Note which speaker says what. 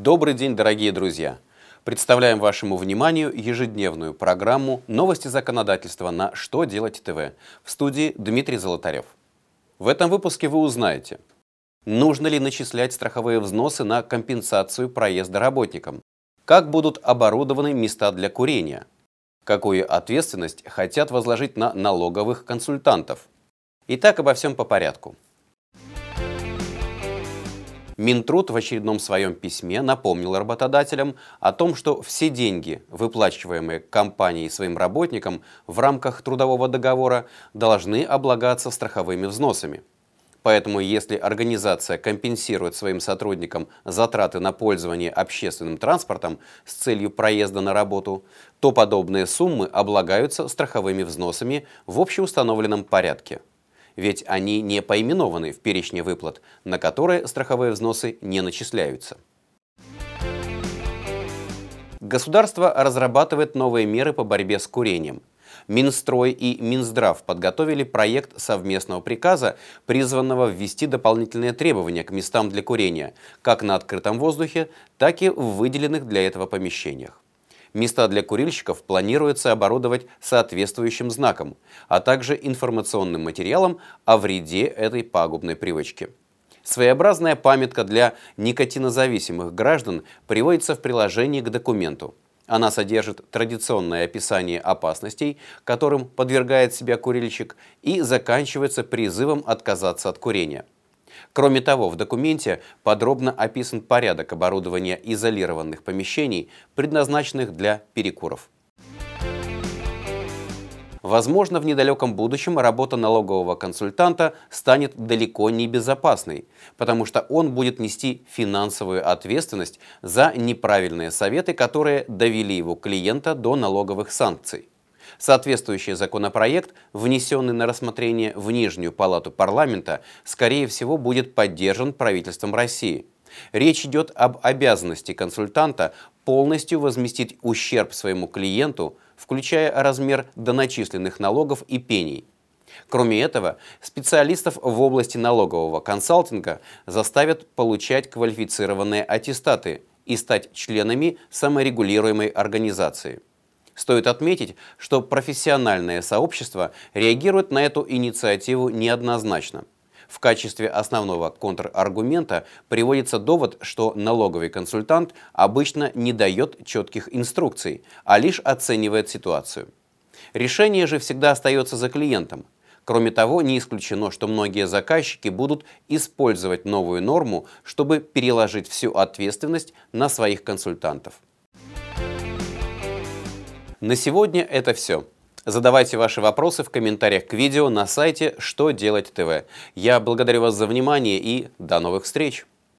Speaker 1: Добрый день, дорогие друзья! Представляем вашему вниманию ежедневную программу «Новости законодательства» на «Что делать ТВ» в студии Дмитрий Золотарев. В этом выпуске вы узнаете, нужно ли начислять страховые взносы на компенсацию проезда работникам, как будут оборудованы места для курения, какую ответственность хотят возложить на налоговых консультантов. Итак, обо всем по порядку. Минтруд в очередном своем письме напомнил работодателям о том, что все деньги, выплачиваемые компанией своим работникам в рамках трудового договора, должны облагаться страховыми взносами. Поэтому если организация компенсирует своим сотрудникам затраты на пользование общественным транспортом с целью проезда на работу, то подобные суммы облагаются страховыми взносами в общеустановленном порядке ведь они не поименованы в перечне выплат, на которые страховые взносы не начисляются. Государство разрабатывает новые меры по борьбе с курением. Минстрой и Минздрав подготовили проект совместного приказа, призванного ввести дополнительные требования к местам для курения, как на открытом воздухе, так и в выделенных для этого помещениях. Места для курильщиков планируется оборудовать соответствующим знаком, а также информационным материалом о вреде этой пагубной привычки. Своеобразная памятка для никотинозависимых граждан приводится в приложении к документу. Она содержит традиционное описание опасностей, которым подвергает себя курильщик, и заканчивается призывом отказаться от курения. Кроме того, в документе подробно описан порядок оборудования изолированных помещений, предназначенных для перекуров. Возможно, в недалеком будущем работа налогового консультанта станет далеко не безопасной, потому что он будет нести финансовую ответственность за неправильные советы, которые довели его клиента до налоговых санкций. Соответствующий законопроект, внесенный на рассмотрение в Нижнюю палату парламента, скорее всего будет поддержан правительством России. Речь идет об обязанности консультанта полностью возместить ущерб своему клиенту, включая размер доначисленных налогов и пений. Кроме этого, специалистов в области налогового консалтинга заставят получать квалифицированные аттестаты и стать членами саморегулируемой организации. Стоит отметить, что профессиональное сообщество реагирует на эту инициативу неоднозначно. В качестве основного контраргумента приводится довод, что налоговый консультант обычно не дает четких инструкций, а лишь оценивает ситуацию. Решение же всегда остается за клиентом. Кроме того, не исключено, что многие заказчики будут использовать новую норму, чтобы переложить всю ответственность на своих консультантов. На сегодня это все. Задавайте ваши вопросы в комментариях к видео на сайте «Что делать ТВ». Я благодарю вас за внимание и до новых встреч!